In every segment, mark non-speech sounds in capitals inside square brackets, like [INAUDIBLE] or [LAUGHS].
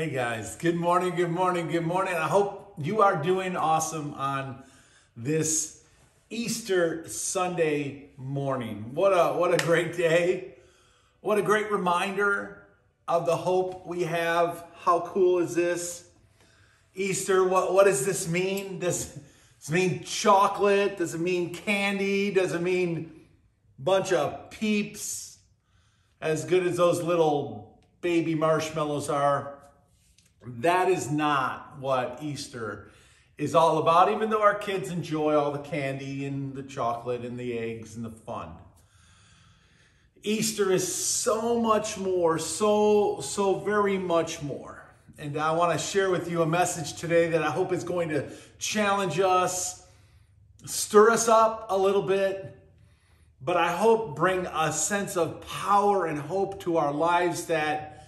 Hey guys, good morning, good morning, good morning. I hope you are doing awesome on this Easter Sunday morning. What a what a great day. What a great reminder of the hope we have. How cool is this? Easter, what, what does this mean? Does this mean chocolate? Does it mean candy? Does it mean bunch of peeps? As good as those little baby marshmallows are, that is not what Easter is all about, even though our kids enjoy all the candy and the chocolate and the eggs and the fun. Easter is so much more, so, so very much more. And I want to share with you a message today that I hope is going to challenge us, stir us up a little bit, but I hope bring a sense of power and hope to our lives that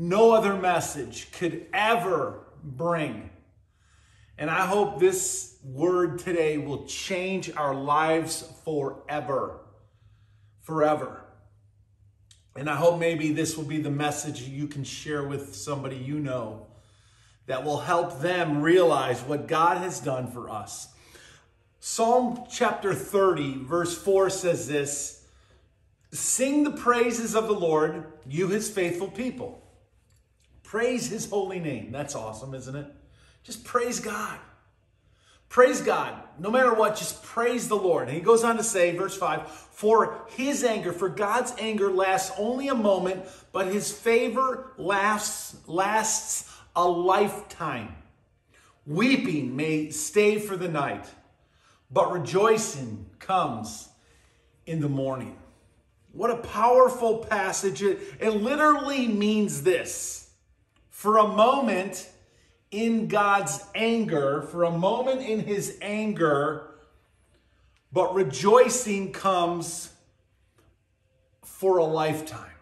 no other message could ever bring. And I hope this word today will change our lives forever. Forever. And I hope maybe this will be the message you can share with somebody you know that will help them realize what God has done for us. Psalm chapter 30, verse 4 says this Sing the praises of the Lord, you his faithful people. Praise his holy name. That's awesome, isn't it? Just praise God. Praise God. No matter what, just praise the Lord. And he goes on to say, verse 5 For his anger, for God's anger lasts only a moment, but his favor lasts, lasts a lifetime. Weeping may stay for the night, but rejoicing comes in the morning. What a powerful passage. It, it literally means this for a moment in God's anger, for a moment in his anger, but rejoicing comes for a lifetime.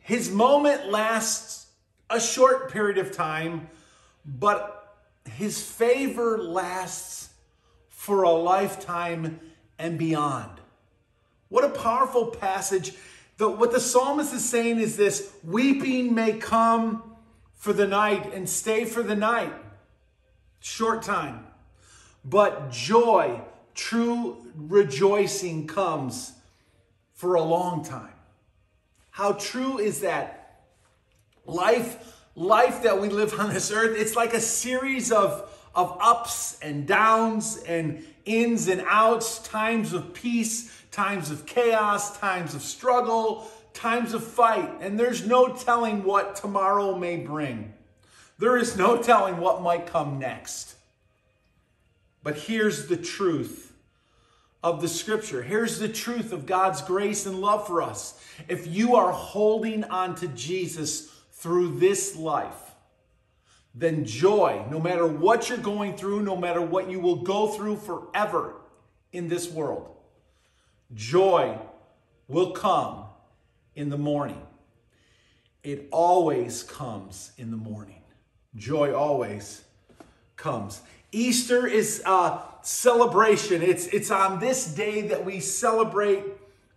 His moment lasts a short period of time, but his favor lasts for a lifetime and beyond. What a powerful passage the, what the psalmist is saying is this weeping may come for the night and stay for the night, short time. But joy, true rejoicing comes for a long time. How true is that? Life, life that we live on this earth, it's like a series of, of ups and downs and ins and outs, times of peace, times of chaos, times of struggle, times of fight, and there's no telling what tomorrow may bring. There is no telling what might come next. But here's the truth of the scripture. Here's the truth of God's grace and love for us. If you are holding on to Jesus through this life, then joy, no matter what you're going through, no matter what you will go through forever in this world, Joy will come in the morning. It always comes in the morning. Joy always comes. Easter is a celebration. It's, it's on this day that we celebrate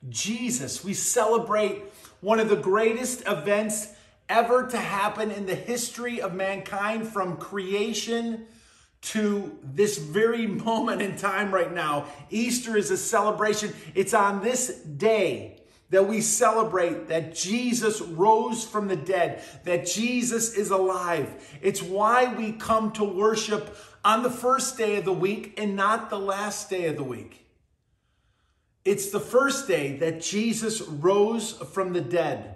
Jesus. We celebrate one of the greatest events ever to happen in the history of mankind from creation to this very [LAUGHS] moment in time right now. Easter is a celebration. It's on this day that we celebrate that Jesus rose from the dead, that Jesus is alive. It's why we come to worship on the first day of the week and not the last day of the week. It's the first day that Jesus rose from the dead.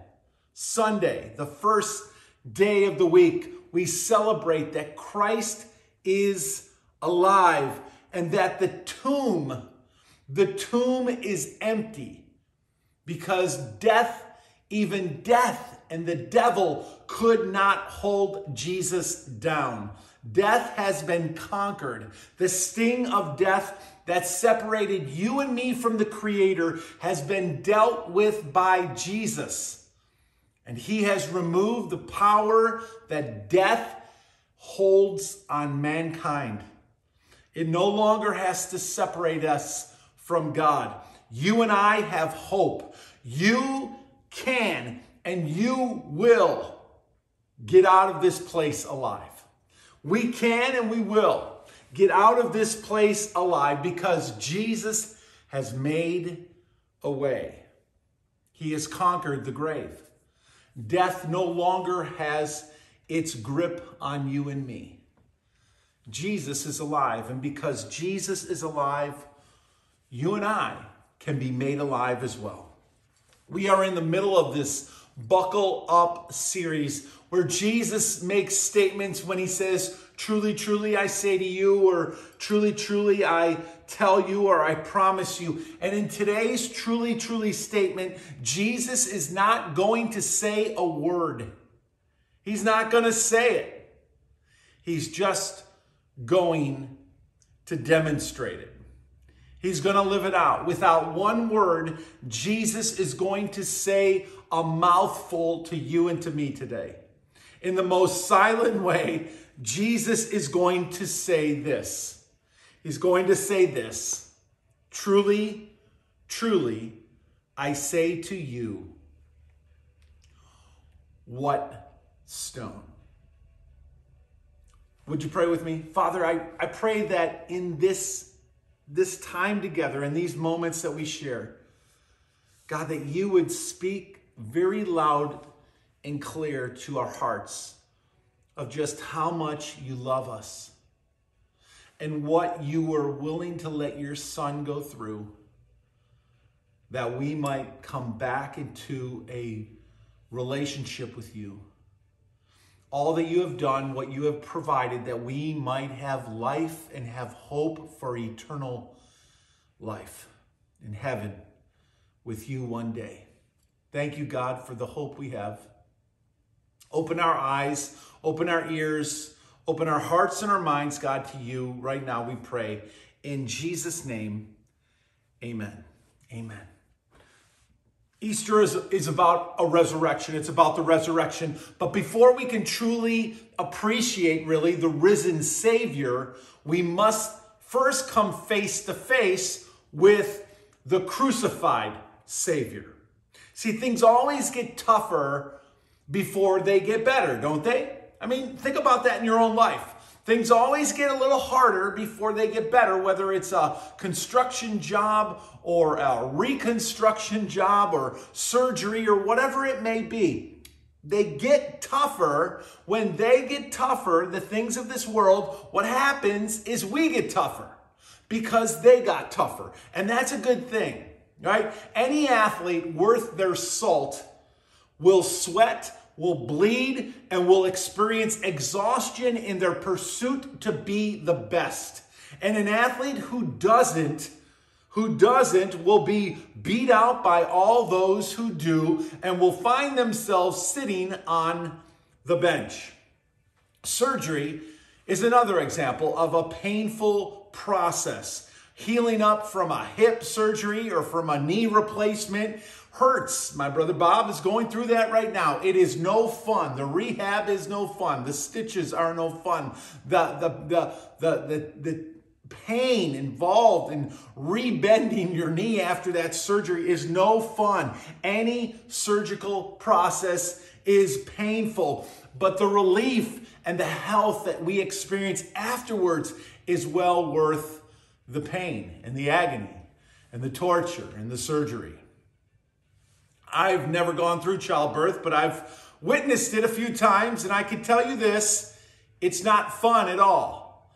Sunday, the first day of the week, we celebrate that Christ is alive and that the tomb, the tomb is empty because death, even death and the devil could not hold Jesus down. Death has been conquered. The sting of death that separated you and me from the Creator has been dealt with by Jesus. And He has removed the power that death holds on mankind. It no longer has to separate us from God. You and I have hope. You can and you will get out of this place alive. We can and we will get out of this place alive because Jesus has made a way. He has conquered the grave. Death no longer has its grip on you and me. Jesus is alive, and because Jesus is alive, you and I can be made alive as well. We are in the middle of this Buckle Up series where Jesus makes statements when he says, Truly, truly, I say to you, or truly, truly, I tell you, or I promise you. And in today's truly, truly statement, Jesus is not going to say a word. He's not going to say it. He's just going to demonstrate it. He's going to live it out. Without one word, Jesus is going to say a mouthful to you and to me today. In the most silent way, Jesus is going to say this. He's going to say this Truly, truly, I say to you, what stone? Would you pray with me? Father, I, I pray that in this, this time together, in these moments that we share, God, that you would speak very loud and clear to our hearts of just how much you love us and what you were willing to let your son go through that we might come back into a relationship with you. All that you have done, what you have provided, that we might have life and have hope for eternal life in heaven with you one day. Thank you, God, for the hope we have. Open our eyes, open our ears, open our hearts and our minds, God, to you right now, we pray. In Jesus' name, amen. Amen. Easter is, is about a resurrection. It's about the resurrection. But before we can truly appreciate, really, the risen Savior, we must first come face to face with the crucified Savior. See, things always get tougher before they get better, don't they? I mean, think about that in your own life. Things always get a little harder before they get better, whether it's a construction job or a reconstruction job or surgery or whatever it may be. They get tougher. When they get tougher, the things of this world, what happens is we get tougher because they got tougher. And that's a good thing, right? Any athlete worth their salt will sweat, will bleed, and will experience exhaustion in their pursuit to be the best. And an athlete who doesn't, who doesn't, will be beat out by all those who do and will find themselves sitting on the bench. Surgery is another example of a painful process. Healing up from a hip surgery or from a knee replacement hurts. My brother Bob is going through that right now. It is no fun. The rehab is no fun. The stitches are no fun. The the the the the, the pain involved in rebending your knee after that surgery is no fun. Any surgical process is painful, but the relief and the health that we experience afterwards is well worth the pain and the agony and the torture and the surgery. I've never gone through childbirth, but I've witnessed it a few times, and I can tell you this it's not fun at all.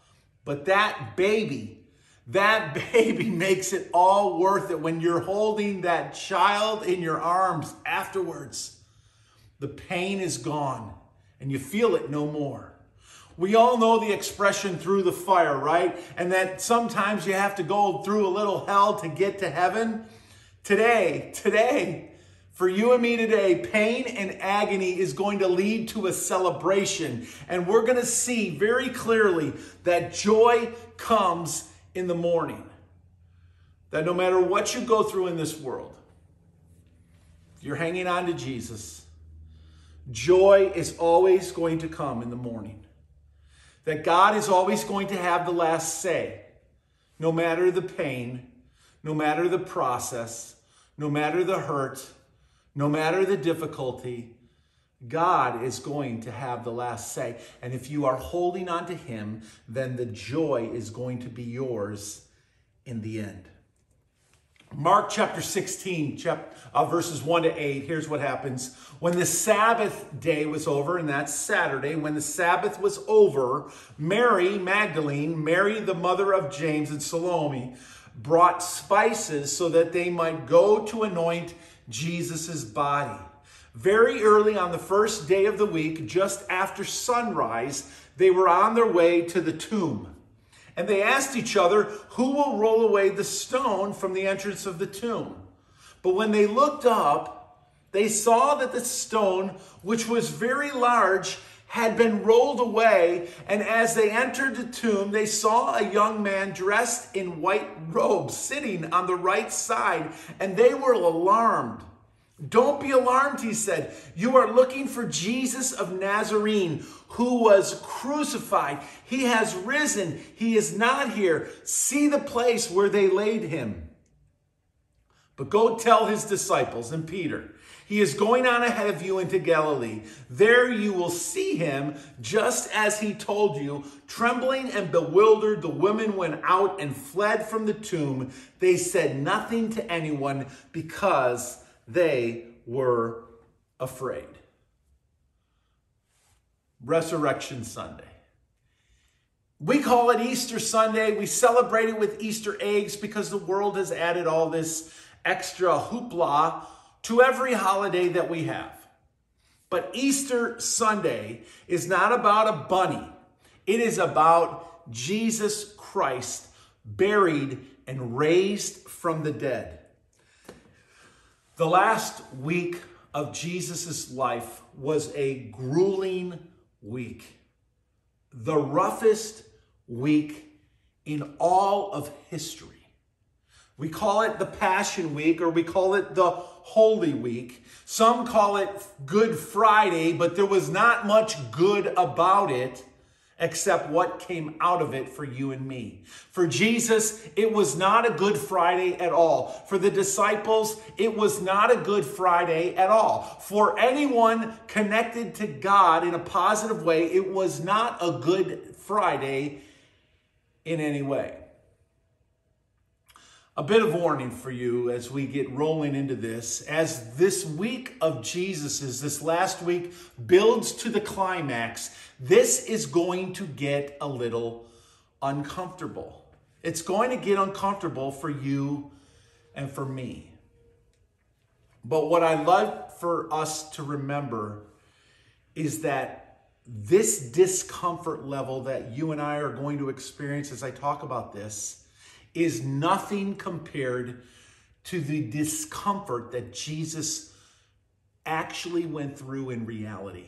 But that baby, that [LAUGHS] baby makes it all worth it when you're holding that child in your arms afterwards. The pain is gone, and you feel it no more. We all know the expression through the fire, right? And that sometimes you have to go through a little hell to get to heaven. Today, today, for you and me today, pain and agony is going to lead to a celebration. And we're going to see very clearly that joy comes in the morning. That no matter what you go through in this world, you're hanging on to Jesus, joy is always going to come in the morning. That God is always going to have the last say, no matter the pain, no matter the process, no matter the hurt no matter the difficulty, God is going to have the last say. And if you are holding on to Him, then the joy is going to be yours in the end. Mark chapter 16, chapter, uh, verses 1 to 8, here's what happens. When the Sabbath day was over, and that's Saturday, when the Sabbath was over, Mary Magdalene, Mary the mother of James and Salome, brought spices so that they might go to anoint Jesus' body. Very early on the first day of the week, just after sunrise, they were on their way to the tomb. And they asked each other, Who will roll away the stone from the entrance of the tomb? But when they looked up, they saw that the stone, which was very large, had been rolled away. And as they entered the tomb, they saw a young man dressed in white robes sitting on the right side, and they were alarmed. Don't be alarmed, he said. You are looking for Jesus of Nazarene who was crucified. He has risen. He is not here. See the place where they laid him. But go tell his disciples and Peter. He is going on ahead of you into Galilee. There you will see him just as he told you. Trembling and bewildered, the women went out and fled from the tomb. They said nothing to anyone because they were afraid. Resurrection Sunday. We call it Easter Sunday. We celebrate it with Easter eggs because the world has added all this extra hoopla to every holiday that we have. But Easter Sunday is not about a bunny, it is about Jesus Christ buried and raised from the dead. The last week of Jesus' life was a grueling week, the roughest week in all of history. We call it the Passion Week or we call it the Holy Week. Some call it Good Friday, but there was not much good about it except what came out of it for you and me. For Jesus, it was not a Good Friday at all. For the disciples, it was not a Good Friday at all. For anyone connected to God in a positive way, it was not a Good Friday in any way. A bit of warning for you as we get rolling into this. As this week of Jesus's, this last week, builds to the climax, this is going to get a little uncomfortable. It's going to get uncomfortable for you and for me. But what I love for us to remember is that this discomfort level that you and I are going to experience as I talk about this is nothing compared to the discomfort that Jesus actually went through in reality.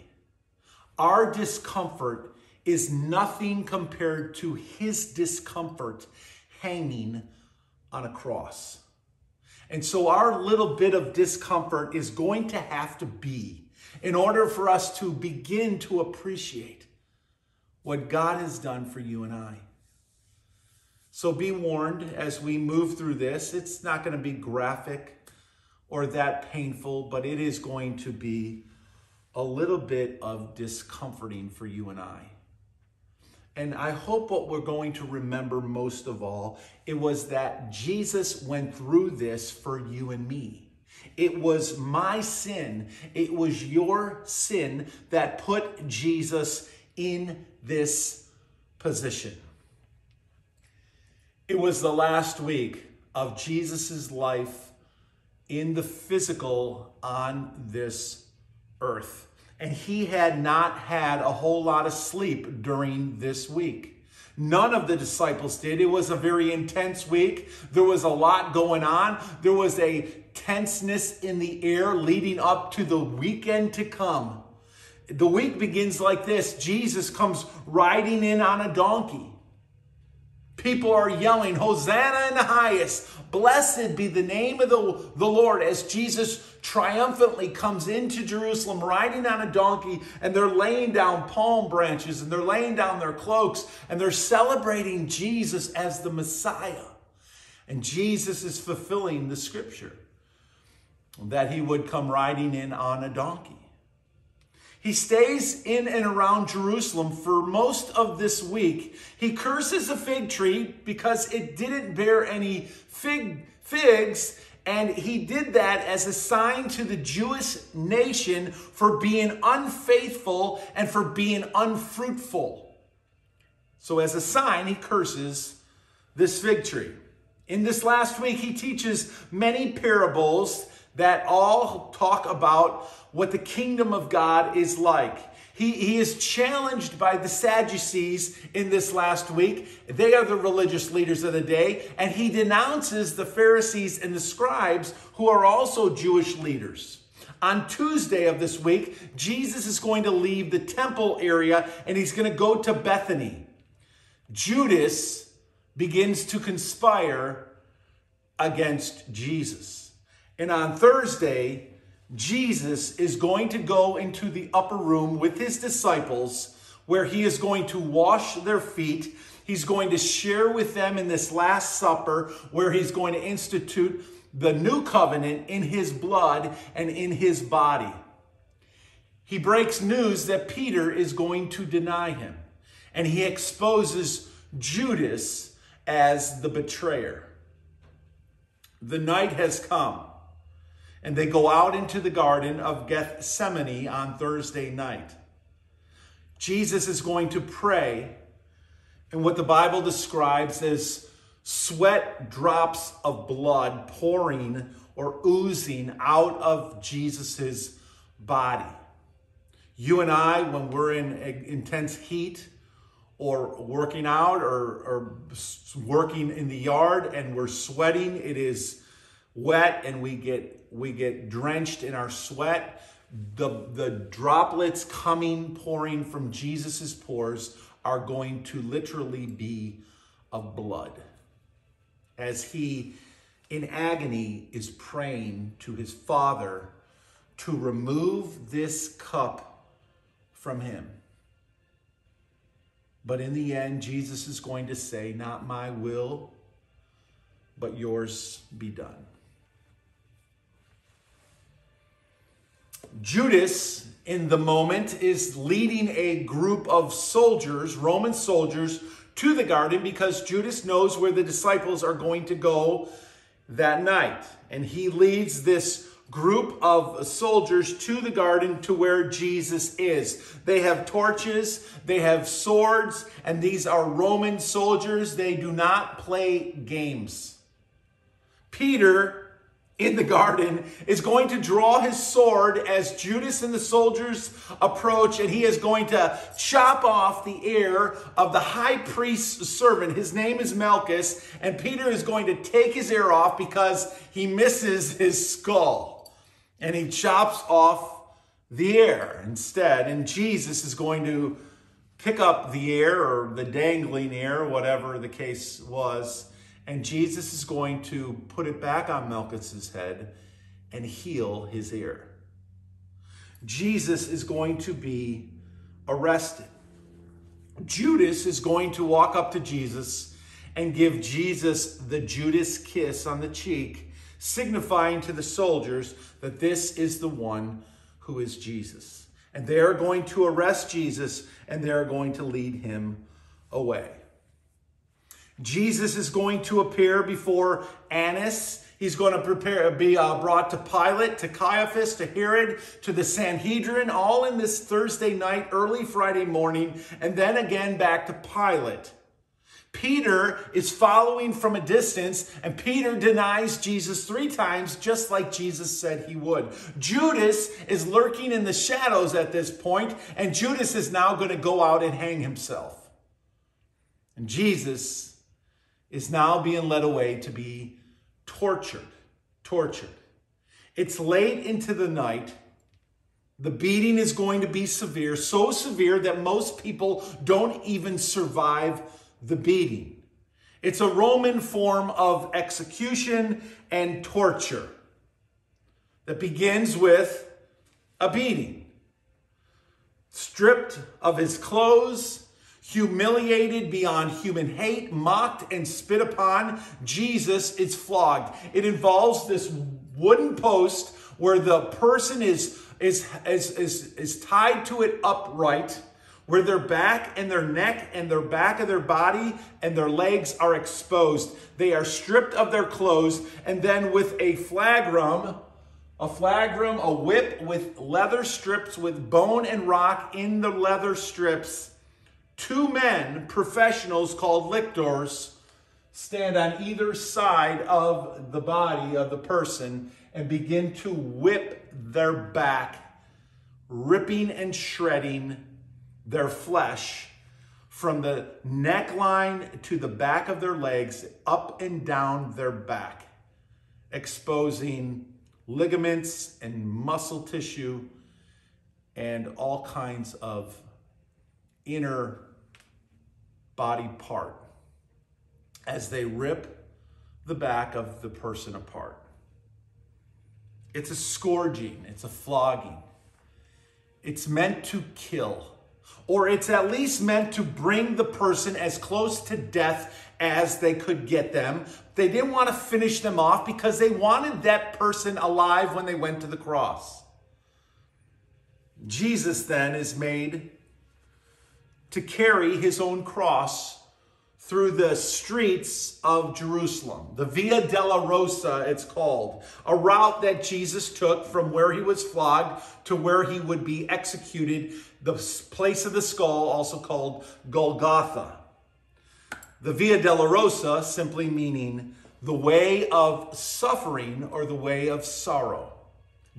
Our discomfort is nothing compared to his discomfort hanging on a cross. And so, our little bit of discomfort is going to have to be in order for us to begin to appreciate what God has done for you and I. So be warned as we move through this. It's not going to be graphic or that painful, but it is going to be a little bit of discomforting for you and I. And I hope what we're going to remember most of all, it was that Jesus went through this for you and me. It was my sin, it was your sin that put Jesus in this position. It was the last week of Jesus' life in the physical on this earth. And he had not had a whole lot of sleep during this week. None of the disciples did. It was a very intense week. There was a lot going on. There was a tenseness in the air leading up to the weekend to come. The week begins like this Jesus comes riding in on a donkey. People are yelling, Hosanna in the highest. Blessed be the name of the, the Lord as Jesus triumphantly comes into Jerusalem riding on a donkey and they're laying down palm branches and they're laying down their cloaks and they're celebrating Jesus as the Messiah. And Jesus is fulfilling the scripture that he would come riding in on a donkey. He stays in and around Jerusalem for most of this week. He curses a fig tree because it didn't bear any fig figs, and he did that as a sign to the Jewish nation for being unfaithful and for being unfruitful. So, as a sign, he curses this fig tree. In this last week, he teaches many parables that all talk about what the kingdom of God is like. He, he is challenged by the Sadducees in this last week. They are the religious leaders of the day. And he denounces the Pharisees and the scribes, who are also Jewish leaders. On Tuesday of this week, Jesus is going to leave the temple area and he's going to go to Bethany. Judas begins to conspire against Jesus. And on Thursday, Jesus is going to go into the upper room with his disciples where he is going to wash their feet. He's going to share with them in this Last Supper where he's going to institute the new covenant in his blood and in his body. He breaks news that Peter is going to deny him, and he exposes Judas as the betrayer. The night has come. And they go out into the Garden of Gethsemane on Thursday night. Jesus is going to pray and what the Bible describes as sweat drops of blood pouring or oozing out of Jesus's body. You and I, when we're in intense heat or working out or, or working in the yard and we're sweating, it is wet and we get we get drenched in our sweat. The the droplets coming pouring from Jesus's pores are going to literally be of blood. As he in agony is praying to his father to remove this cup from him. But in the end Jesus is going to say not my will but yours be done Judas, in the moment, is leading a group of soldiers, Roman soldiers, to the garden because Judas knows where the disciples are going to go that night. And he leads this group of soldiers to the garden to where Jesus is. They have torches, they have swords, and these are Roman soldiers. They do not play games. Peter in the garden is going to draw his sword as Judas and the soldiers approach, and he is going to chop off the ear of the high priest's servant. His name is Malchus, and Peter is going to take his ear off because he misses his skull. And he chops off the ear instead. And Jesus is going to pick up the ear or the dangling ear, whatever the case was and Jesus is going to put it back on Malchus's head and heal his ear. Jesus is going to be arrested. Judas is going to walk up to Jesus and give Jesus the Judas kiss on the cheek, signifying to the soldiers that this is the one who is Jesus. And they are going to arrest Jesus and they are going to lead him away. Jesus is going to appear before Annas. He's going to prepare, be uh, brought to Pilate, to Caiaphas, to Herod, to the Sanhedrin, all in this Thursday night, early Friday morning, and then again back to Pilate. Peter is following from a distance, and Peter denies Jesus three times, just like Jesus said he would. Judas is lurking in the shadows at this point, and Judas is now going to go out and hang himself. And Jesus is now being led away to be tortured. Tortured. It's late into the night. The beating is going to be severe, so severe that most people don't even survive the beating. It's a Roman form of execution and torture that begins with a beating. Stripped of his clothes, Humiliated beyond human hate, mocked and spit upon, Jesus is flogged. It involves this wooden post where the person is, is, is, is, is tied to it upright, where their back and their neck and their back of their body and their legs are exposed. They are stripped of their clothes, and then with a flagrum, a flagrum, a whip with leather strips with bone and rock in the leather strips, two men, professionals called lictors, stand on either side of the body of the person and begin to whip their back, ripping and shredding their flesh from the neckline to the back of their legs, up and down their back, exposing ligaments and muscle tissue and all kinds of inner body part as they rip the back of the person apart. It's a scourging, it's a flogging. It's meant to kill, or it's at least meant to bring the person as close to death as they could get them. They didn't want to finish them off because they wanted that person alive when they went to the cross. Jesus then is made to carry his own cross through the streets of Jerusalem. The Via Dolorosa, it's called, a route that Jesus took from where he was flogged to where he would be executed, the place of the skull, also called Golgotha. The Via Dolorosa simply meaning the way of suffering or the way of sorrow.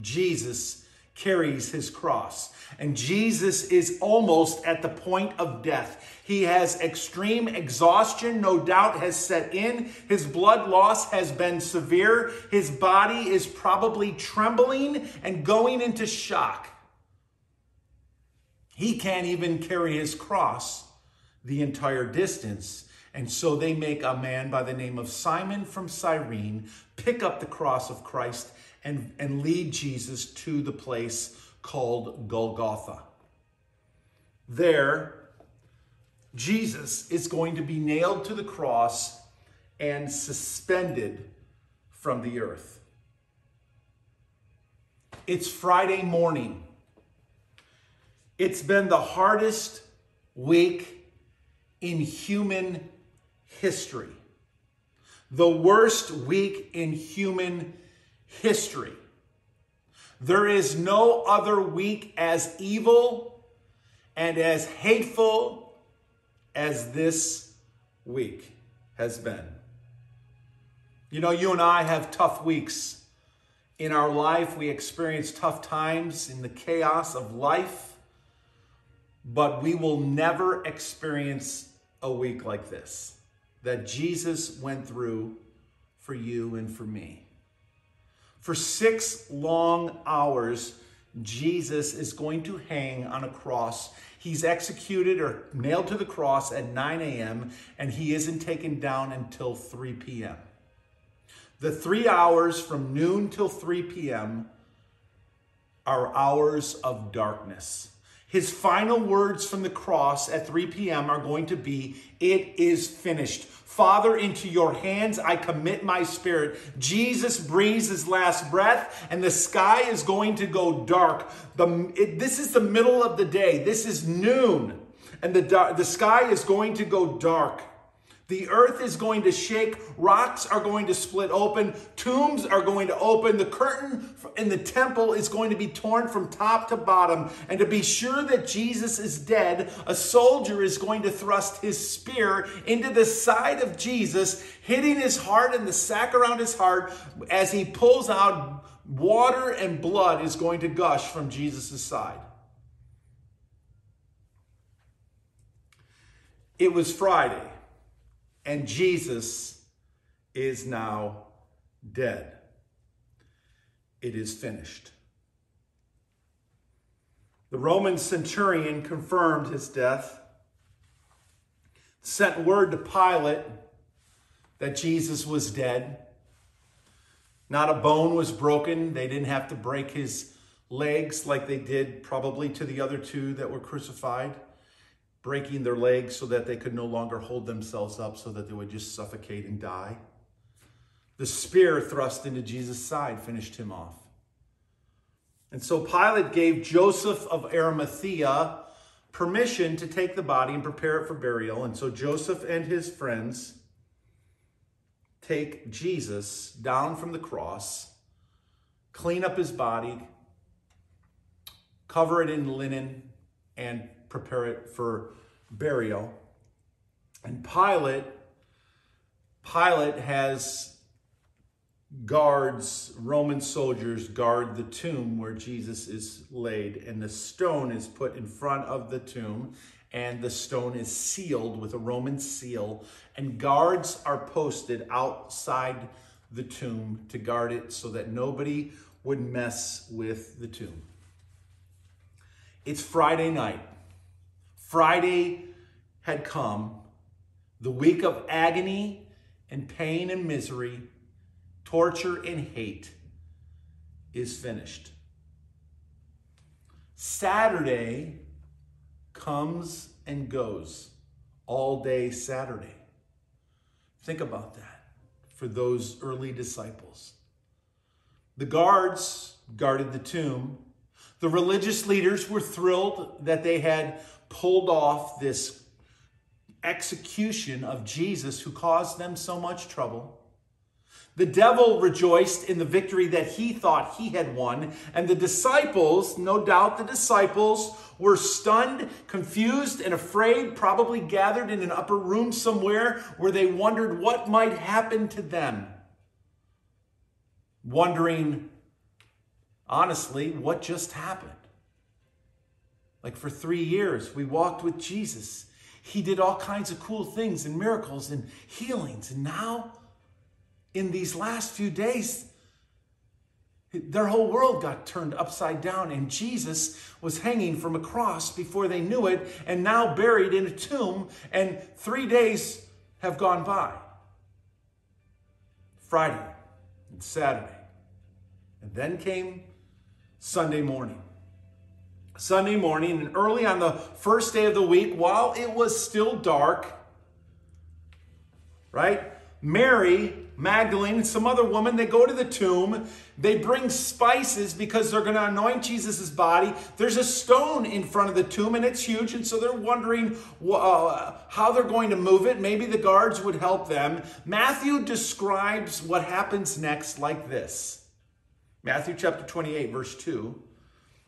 Jesus carries his cross. And Jesus is almost at the point of death. He has extreme exhaustion, no doubt, has set in. His blood loss has been severe. His body is probably trembling and going into shock. He can't even carry his cross the entire distance. And so they make a man by the name of Simon from Cyrene pick up the cross of Christ and, and lead Jesus to the place called Golgotha. There, Jesus is going to be nailed to the cross and suspended from the earth. It's Friday morning. It's been the hardest week in human history, the worst week in human history. There is no other week as evil and as hateful as this week has been. You know, you and I have tough weeks in our life. We experience tough times in the chaos of life, but we will never experience a week like this that Jesus went through for you and for me. For six long hours, Jesus is going to hang on a cross. He's executed or nailed to the cross at 9 a.m., and he isn't taken down until 3 p.m. The three hours from noon till 3 p.m. are hours of darkness. His final words from the cross at 3 p.m. are going to be, It is finished. Father, into your hands I commit my spirit. Jesus breathes his last breath, and the sky is going to go dark. The, it, this is the middle of the day. This is noon, and the, the sky is going to go dark. The earth is going to shake, rocks are going to split open, tombs are going to open, the curtain in the temple is going to be torn from top to bottom. And to be sure that Jesus is dead, a soldier is going to thrust his spear into the side of Jesus, hitting his heart and the sack around his heart as he pulls out water and blood is going to gush from Jesus' side. It was Friday and Jesus is now dead. It is finished. The Roman centurion confirmed his death, sent word to Pilate that Jesus was dead. Not a bone was broken. They didn't have to break his legs like they did probably to the other two that were crucified. Breaking their legs so that they could no longer hold themselves up so that they would just suffocate and die. The spear thrust into Jesus' side finished him off. And so Pilate gave Joseph of Arimathea permission to take the body and prepare it for burial. And so Joseph and his friends take Jesus down from the cross, clean up his body, cover it in linen, and prepare it for burial. And Pilate, Pilate has guards, Roman soldiers guard the tomb where Jesus is laid, and the stone is put in front of the tomb, and the stone is sealed with a Roman seal, and guards are posted outside the tomb to guard it so that nobody would mess with the tomb. It's Friday night. Friday had come, the week of agony and pain and misery, torture and hate is finished. Saturday comes and goes all day Saturday. Think about that for those early disciples. The guards guarded the tomb the religious leaders were thrilled that they had pulled off this execution of Jesus who caused them so much trouble. The devil rejoiced in the victory that he thought he had won. And the disciples, no doubt the disciples, were stunned, confused, and afraid, probably gathered in an upper room somewhere where they wondered what might happen to them. Wondering honestly, what just happened? Like for three years, we walked with Jesus. He did all kinds of cool things and miracles and healings. And now, in these last few days, their whole world got turned upside down, and Jesus was hanging from a cross before they knew it, and now buried in a tomb, and three days have gone by. Friday and Saturday. And then came Sunday morning. Sunday morning, and early on the first day of the week, while it was still dark, right? Mary Magdalene and some other woman, they go to the tomb. They bring spices because they're going to anoint Jesus' body. There's a stone in front of the tomb and it's huge. And so they're wondering uh, how they're going to move it. Maybe the guards would help them. Matthew describes what happens next like this Matthew chapter 28, verse 2.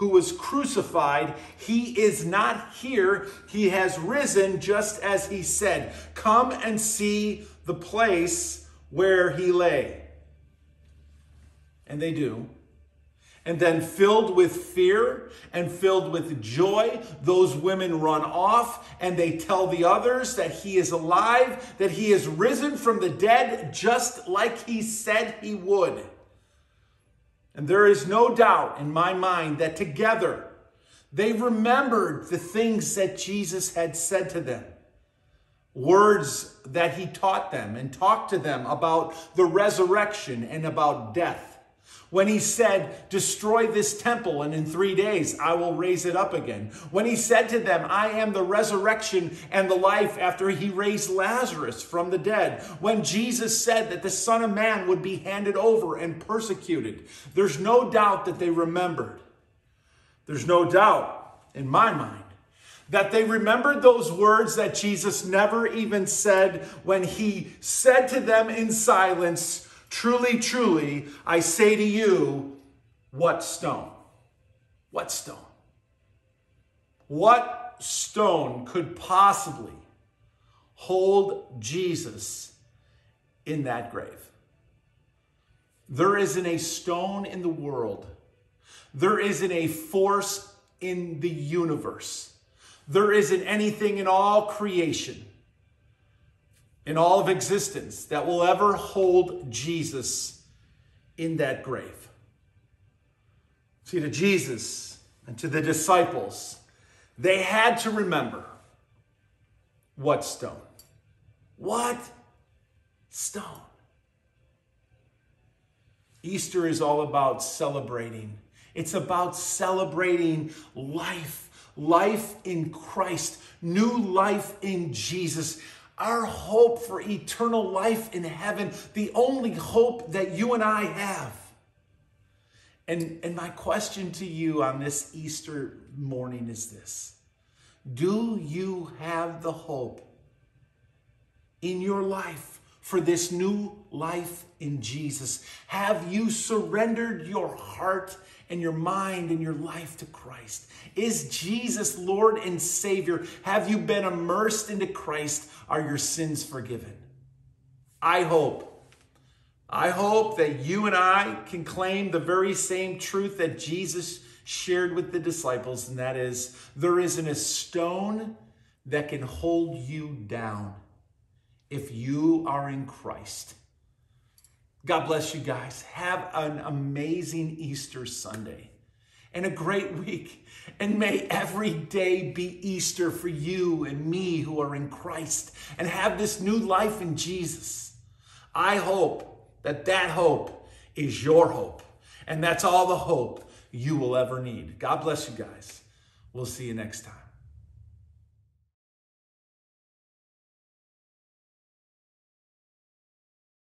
who was crucified. He is not here, he has risen just as he said. Come and see the place where he lay. And they do. And then, filled with fear and filled with joy, those women run off and they tell the others that he is alive, that he is risen from the dead, just like he said he would. And there is no doubt in my mind that together they remembered the things that Jesus had said to them, words that he taught them and talked to them about the resurrection and about death when he said, Destroy this temple, and in three days I will raise it up again. When he said to them, I am the resurrection and the life, after he raised Lazarus from the dead. When Jesus said that the Son of Man would be handed over and persecuted. There's no doubt that they remembered. There's no doubt in my mind that they remembered those words that Jesus never even said when he said to them in silence, Truly, truly, I say to you, what stone? What stone? What stone could possibly hold Jesus in that grave? There isn't a stone in the world. There isn't a force in the universe There isn't anything in all creation, in all of existence, that will ever hold Jesus in that grave. See, to Jesus and to the disciples, they had to remember what stone? What stone? Easter is all about celebrating. It's about celebrating life life in Christ, new life in Jesus, our hope for eternal life in heaven, the only hope that you and I have. And, and my question to you on this Easter morning is this Do you have the hope in your life for this new life in Jesus? Have you surrendered your heart and your mind and your life to Christ? Is Jesus Lord and Savior? Have you been immersed into Christ? Are your sins forgiven? I hope. I hope that you and I can claim the very same truth that Jesus shared with the disciples, and that is there isn't a stone that can hold you down if you are in Christ. God bless you guys. Have an amazing Easter Sunday and a great week. And may every day be Easter for you and me who are in Christ and have this new life in Jesus. I hope that that hope is your hope. And that's all the hope you will ever need. God bless you guys. We'll see you next time.